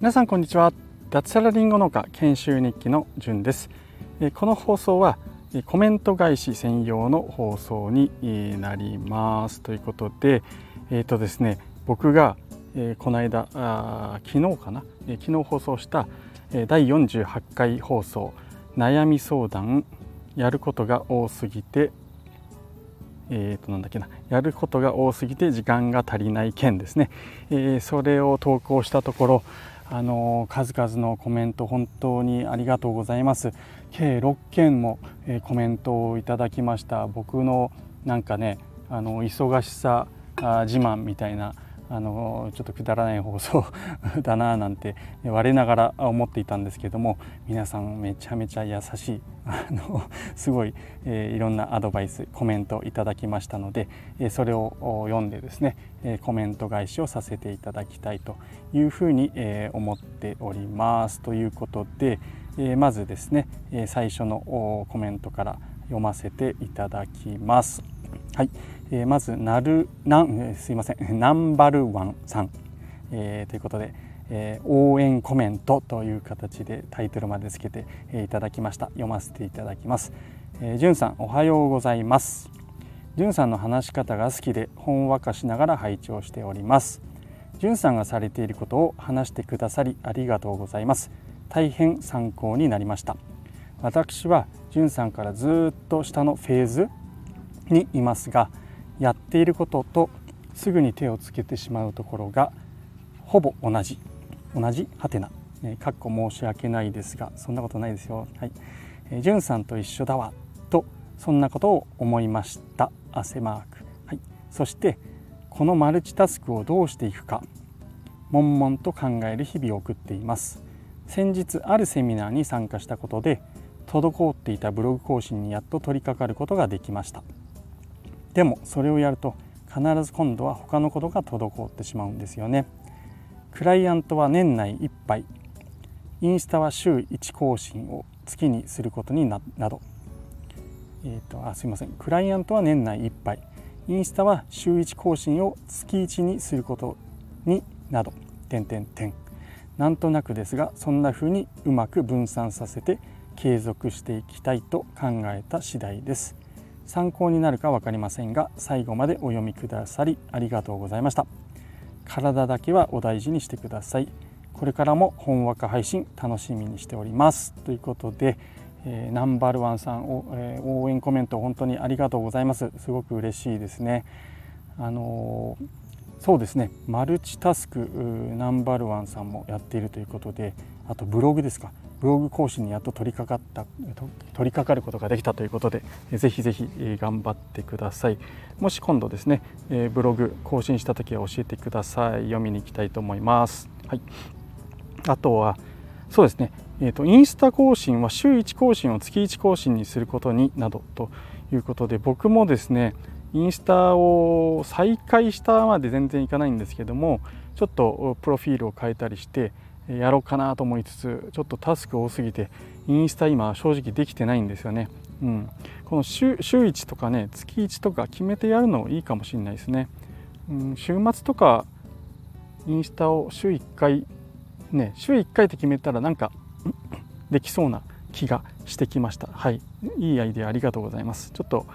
皆さんこんにちは。脱サラリンゴ農家研修日記のじゅんです。この放送はコメント返し専用の放送になります。ということでえっ、ー、とですね僕がこの間あ昨日かな？昨日放送した第48回放送悩み相談やることが多すぎてえー、となんだっけなやることが多すぎて時間が足りない件ですね、えー、それを投稿したところあの数々のコメント本当にありがとうございます。計6件も、えー、コメントをいただきました。僕のなんかねあの忙しさ自慢みたいなあのちょっとくだらない放送だななんて我ながら思っていたんですけども皆さんめちゃめちゃ優しいあのすごい、えー、いろんなアドバイスコメントいただきましたので、えー、それを読んでですね、えー、コメント返しをさせていただきたいというふうに、えー、思っておりますということで、えー、まずですね、えー、最初のコメントから読ませていただきます。はい、えー、まずなるなんすいません。ナンバルワンさん、えー、ということで、えー、応援コメントという形でタイトルまでつけて、えー、いただきました。読ませていただきます、えー、じゅんさんおはようございます。じゅんさんの話し方が好きでほんわかしながら拝聴しております。じゅんさんがされていることを話してくださりありがとうございます。大変参考になりました。私はじゅんさんからずっと下のフェーズにいますがやっていることとすぐに手をつけてしまうところがほぼ同じ。同じ？はてな、えかっこ申し訳ないですがそんなことないですよ。はい、えー、じゅんさんと一緒だわとそんなことを思いました。汗マーク。はい。そしてこのマルチタスクをどうしていくか。悶々と考える日々を送っています。先日あるセミナーに参加したことで滞っていたブログ更新にやっと取り掛かることができました。でもそれをやると必ず今度は他のことが滞ってしまうんですよね。クライアントは年内いっぱい。インスタは週1更新を月にすることにななど、えーと、あすいません。クライアントは年内いっぱい。インスタは週1更新を月1にすることになど。点点点なんとなくですがそんな風にうまく分散させて継続していきたいと考えた次第です。参考になるか分かりませんが最後までお読みくださりありがとうございました。体だけはお大事にしてください。これからも本和歌配信楽しみにしております。ということで、えー、ナンバーワンさんを、えー、応援コメント本当にありがとうございます。すごく嬉しいですね。あのー、そうですね。マルチタスクナンバーワンさんもやっているということであとブログですか。ブログ更新にやっと取り掛かった取り掛かることができたということでぜひぜひ頑張ってください。もし今度ですねブログ更新した時は教えてください。読みに行きたいと思います。はい。あとはそうですね。えーと、インスタ更新は週1更新を月1更新にすることになどということで僕もですねインスタを再開したまで全然いかないんですけどもちょっとプロフィールを変えたりしてやろうかなと思いつつちょっとタスク多すぎてインスタ今正直できてないんですよね。うん、この週週1とかね月1とか決めてやるのいいかもしれないですね。うん、週末とかインスタを週1回ね週1回って決めたらなんかできそうな気がしてきました。はいいいアイデアありがとうございます。ちょっと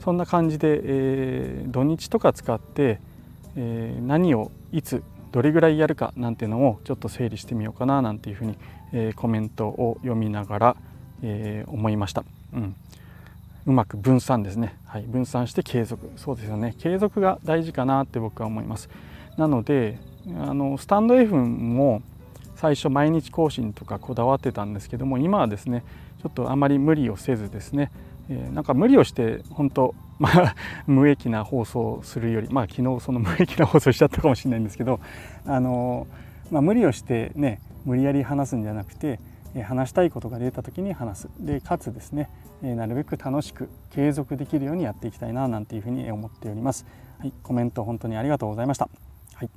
そんな感じで、えー、土日とか使って、えー、何をいつどれぐらいやるかなんていうのをちょっと整理してみようかななんていうふうに、えー、コメントを読みながら、えー、思いました、うん、うまく分散ですね、はい、分散して継続。そうですよね。継続が大事かなって僕は思います。なのであのスタンド F も最初毎日更新とかこだわってたんですけども今はですねちょっとあまり無理をせずですね、えー、なんか無理をして本当まあ、無益な放送をするより、まあ、昨日その無益な放送しちゃったかもしれないんですけどあの、まあ、無理をしてね無理やり話すんじゃなくて話したいことが出た時に話すでかつですねなるべく楽しく継続できるようにやっていきたいななんていうふうに思っております。はい、コメント本当にありがとうございました。はい、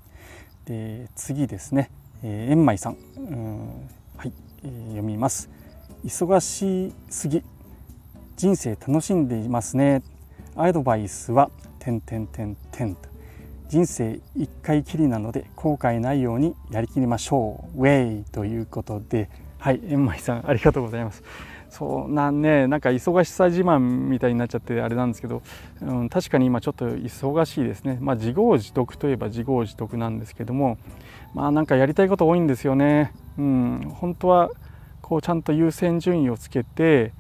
で次ですね、えー、円舞さんうんはい、えー、読みます。忙しすぎ人生楽しんでいますねアドバイスは点点点点と。人生一回きりなので後悔ないようにやりきりましょう。ウェイ！ということで。はい円舞さんありがとうございます。そうなんねなんか忙しさ自慢みたいになっちゃってあれなんですけど、うん、確かに今ちょっと忙しいですね。まあ自業自得といえば自業自得なんですけどもまあなんかやりたいこと多いんですよね。うん本当はこうちゃんと優先順位をつけて、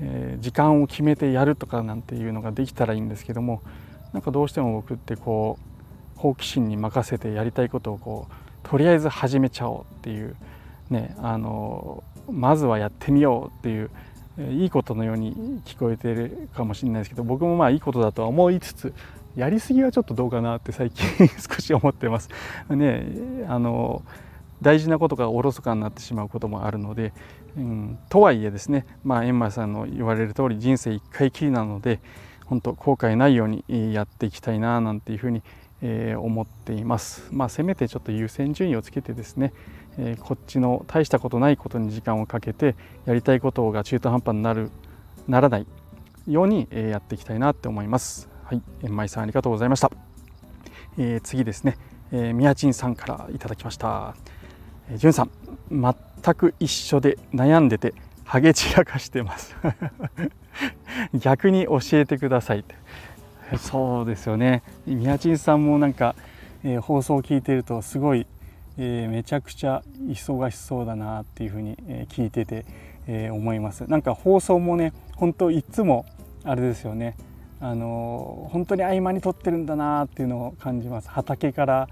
えー、時間を決めてやるとかなんていうのができたらいいんですけどもなんかどうしても僕ってこう好奇心に任せてやりたいことをこうとりあえず始めちゃおうっていうねあのまずはやってみようっていういいことのように聞こえてるかもしれないですけど僕もまあいいことだとは思いつつやりすぎはちょっとどうかなって最近 少し思ってます。ねあの大事なことがおろそかになってしまうこともあるので、うん、とはいえですねまあエンマさんの言われる通り人生一回きりなので本当後悔ないようにやっていきたいななんていうふうにえー、思っています。まあ、せめてちょっと優先順位をつけてですね、えー、こっちの大したことないことに時間をかけてやりたいことが中途半端になるならないように、えー、やっていきたいなって思います。はい、円舞さんありがとうございました。え次ですね、えー、宮珍さんからいただきました。えー、じゅんさん全く一緒で悩んでてハゲ散らかしてます。逆に教えてください。ってそうですよね。宮地さんもなんか、えー、放送を聞いてるとすごい、えー、めちゃくちゃ忙しそうだなっていうふうに、え、聞いてて、え思います。なんか放送もね本当いつもあれですよね。あの本当に合間に撮ってるんだなっていうのを感じます。畑から、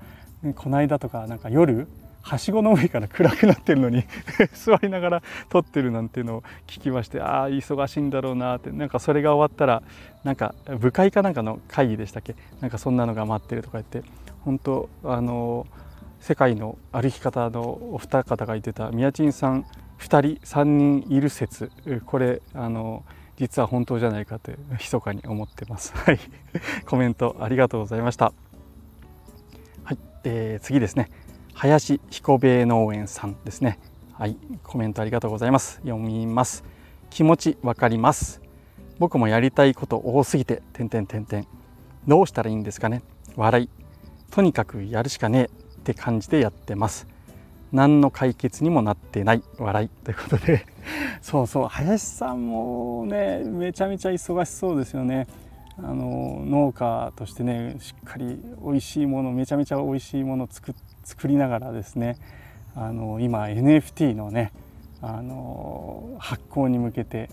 この間とかなんか夜はしごの上から暗くなってるのに 座りながら撮ってるなんていうのを聞きましてああ忙しいんだろうなってなんかそれが終わったらなんか部会かなんかの会議でしたっけ？なんかそんなのが待ってるとか言って本当あの世界の歩き方のお二方が言ってた宮珍さん2人3人いる説これあの実は本当じゃないかと密かに思ってます。はい、コメントありがとうございました。はい、えー、次ですね。林彦兵衛農園さんですね。はいコメントありがとうございます。読みます。気持ちわかります。僕もやりたいこと多すぎて点点点点どうしたらいいんですかね。笑い。とにかくやるしかねえ。って感じでやってます。何の解決にもなってない。笑い。ということで。そうそう。林さんもねめちゃめちゃ忙しそうですよね。あの農家としてねしっかり美味しいものめちゃめちゃ美味しいものを作作りながらですねあの今 NFT のねあの発行に向けて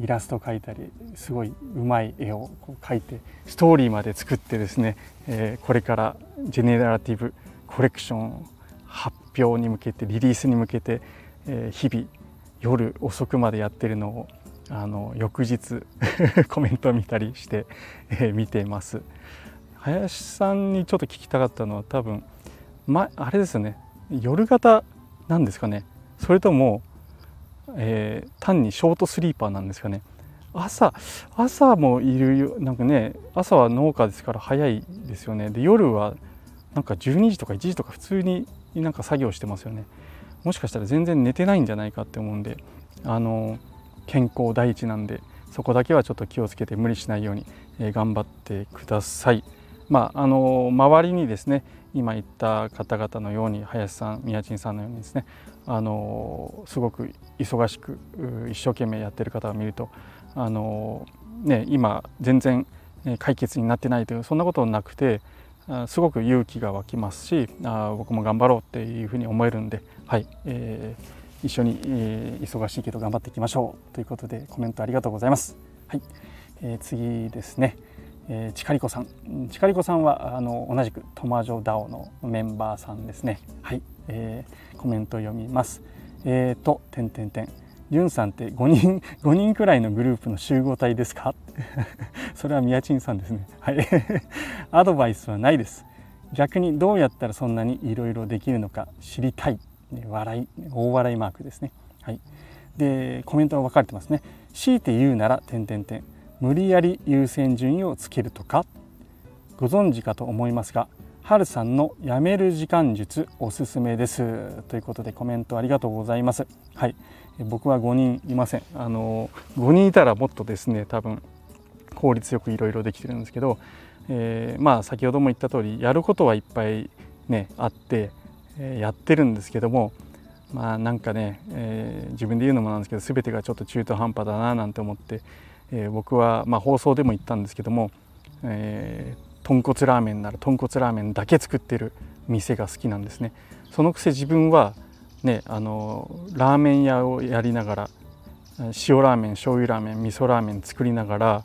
イラスト描いたりすごいうまい絵をこう描いてストーリーまで作ってですね、えー、これからジェネラティブコレクション発表に向けてリリースに向けて、えー、日々夜遅くまでやってるのをあの翌日 コメントを見たりして、えー、見ています。林さんにちょっと聞きたかったのは多分、ま、あれですよね。夜型なんですかね。それとも、えー、単にショートスリーパーなんですかね。朝朝もいるよなんかね朝は農家ですから早いですよね。で夜はなんか12時とか1時とか普通になんか作業してますよね。もしかしたら全然寝てないんじゃないかって思うんであの健康第一なんでそこだけはちょっと気をつけて無理しないように、え頑張ってください。まあ、あの周りにですね今言った方々のように林さん宮珍さんのようにですねあのすごく忙しく一生懸命やってる方を見るとあの、ね、今全然解決になってないというそんなことなくてすごく勇気が湧きますしあ僕も頑張ろうっていうふうに思えるんで、はいえー、一緒に、えー、忙しいけど頑張っていきましょうということでコメントありがとうございます。はい、えー、次ですね。えー、ちかりこさん、ちかりこさんはあの同じくトマジョダオのメンバーさんですね。はい、えー、コメント読みます。えーと、てんてんてん。じゅんさんって5人5人くらいのグループの集合体ですか？それは宮珍さんですね。はい。アドバイスはないです。逆にどうやったらそんなにいろいろできるのか知りたい笑い大笑いマークですね。はい、でコメントが分かれてますね。強いて言うなら点点点無理やり優先順位をつけるとか？ご存知かと思いますがはるさんのやめる時間術おすすめですということでコメントありがとうございます。はい、僕は5人いません。あの5人いたらもっとですね多分効率よくいろいろできてるんですけど、えー、まあ先ほども言った通りやることはいっぱいねあって、えー、やってるんですけどもまあなんかね、えー、自分で言うのもなんですけど全てがちょっと中途半端だななんて思って、えー、僕は、まあ、放送でも言ったんですけども、えー、豚骨ラーメンなら豚骨ラーメンだけ作ってる店が好きなんですね。そのくせ自分はねあのラーメン屋をやりながら塩ラーメン醤油ラーメン味噌ラーメン作りながら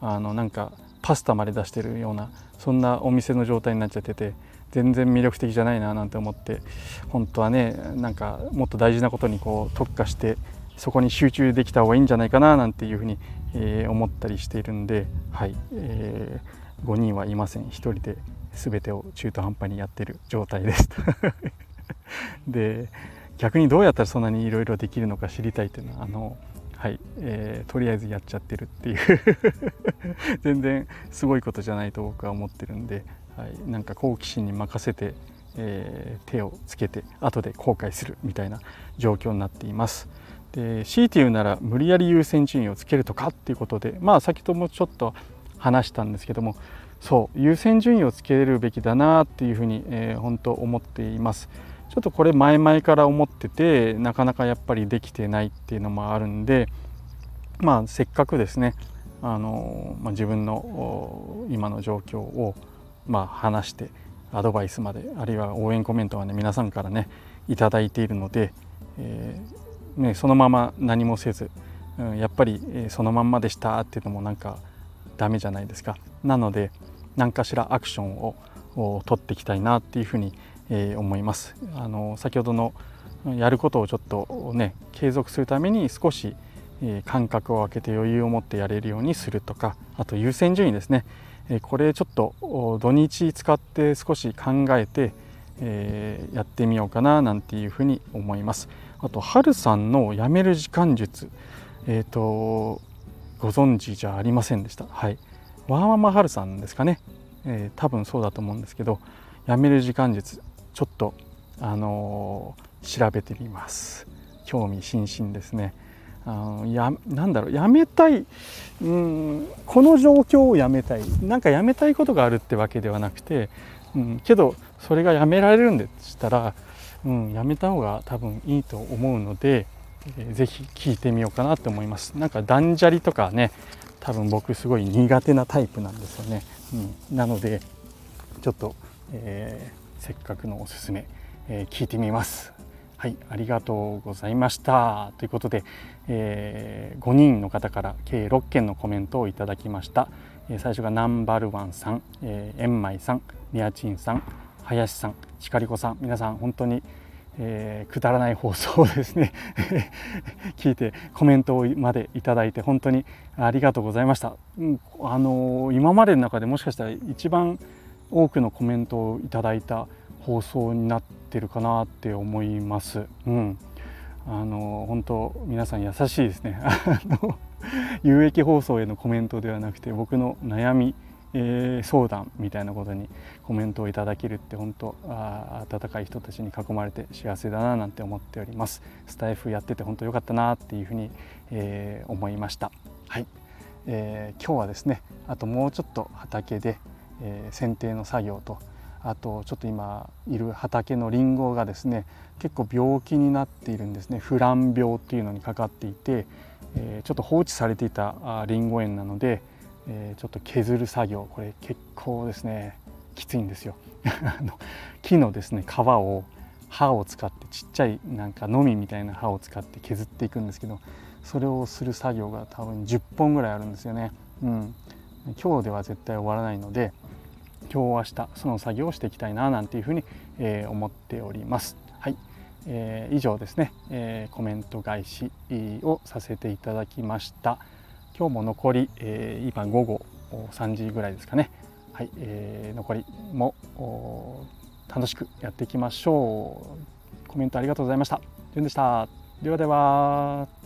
あのなんかパスタまで出してるようなそんなお店の状態になっちゃってて全然魅力的じゃないななんて思って本当はねなんかもっと大事なことにこう特化してそこに集中できた方がいいんじゃないかななんていうふうに、えー、思ったりしているんで、はいえー、5人はいません。1人で全てを中途半端にやってる状態です。で逆にどうやったらそんなにいろいろできるのか知りたいっていうのはあのはい、えー、とりあえずやっちゃってるっていう。全然すごいことじゃないと僕は思ってるんで、はい、なんか好奇心に任せて、えー、手をつけて後で後悔するみたいな状況になっています。で強いて言うなら無理やり優先順位をつけるとかっていうことでまあ先ほどもちょっと話したんですけどもそう優先順位をつけるべきだなっていうふうに、えー、本当思っています。ちょっとこれ前々から思っててなかなかやっぱりできてないっていうのもあるんでまあせっかくですねあの、まあ、自分の今の状況をまあ話してアドバイスまであるいは応援コメントはね皆さんからね頂いているので、えー、ね、そのまま何もせず、うん、やっぱり、そのまんまでしたっていうのもなんかダメじゃないですか。なので何かしらアクションを取っていきたいなっていうふうにえー、思います。あの先ほどのやることをちょっとね継続するために少し、えー、間隔を空けて余裕を持ってやれるようにするとかあと優先順位ですね、え、これちょっと土日使って少し考えて、え、やってみようかななんていうふうに思います。あと春さんのやめる時間術えっ、とご存知じゃありませんでした？はい。ワーママハルさんですかね。え多分そうだと思うんですけど、やめる時間術ちょっとあの調べてみます興味津々ですねあのやなんだろうやめたいうんこの状況をやめたいなんかやめたいことがあるってわけではなくて、うん、けどそれがやめられるんでしたら、うん、やめた方が多分いいと思うので、えー、ぜひ聞いてみようかなと思いますなんか断捨離とかね多分僕すごい苦手なタイプなんですよね、うん、なのでちょっと、えーせっかくのおすすめ、えー、聞いてみます。はい、ありがとうございました。ということで、えー、5人の方から計6件のコメントをいただきました。え、最初がナンバルワンさん、えー、エンマイさん、ニアチンさん、林さん、チカリコさん、皆さん本当に、えー、くだらない放送をですね 聞いてコメントをまでいただいて本当にありがとうございました。うん、あのー、今までの中でもしかしたら一番多くのコメントをいただいた放送になってるかなって思います。うん、あの本当皆さん優しいですね。有益放送へのコメントではなくて僕の悩み、えー、相談みたいなことにコメントをいただけるって本当あ温かい人たちに囲まれて幸せだななんて思っております。スタイフやってて本当良かったなっていうふうに、えー、思いました。はい、えー、今日はですねあともうちょっと畑でえー、剪定の作業とあとちょっと今いる畑のりんごがですね結構病気になっているんですね不乱病っていうのにかかっていて、えー、ちょっと放置されていたりんご園なので、えー、ちょっと削る作業これ結構ですねきついんですよ 木のですね皮を刃を使ってちっちゃいなんかのみみたいな刃を使って削っていくんですけどそれをする作業が多分10本ぐらいあるんですよね。うん、今日では絶対終わらないので今日明日その作業をしていきたいななんていうふうに、えー、思っております。はい、えー、以上ですね、えー、コメント返しをさせていただきました。今日も残り、えー、今午後3時ぐらいですかね。はい、えー、残りも楽しくやっていきましょう。コメントありがとうございました。じゅんでした。ではでは。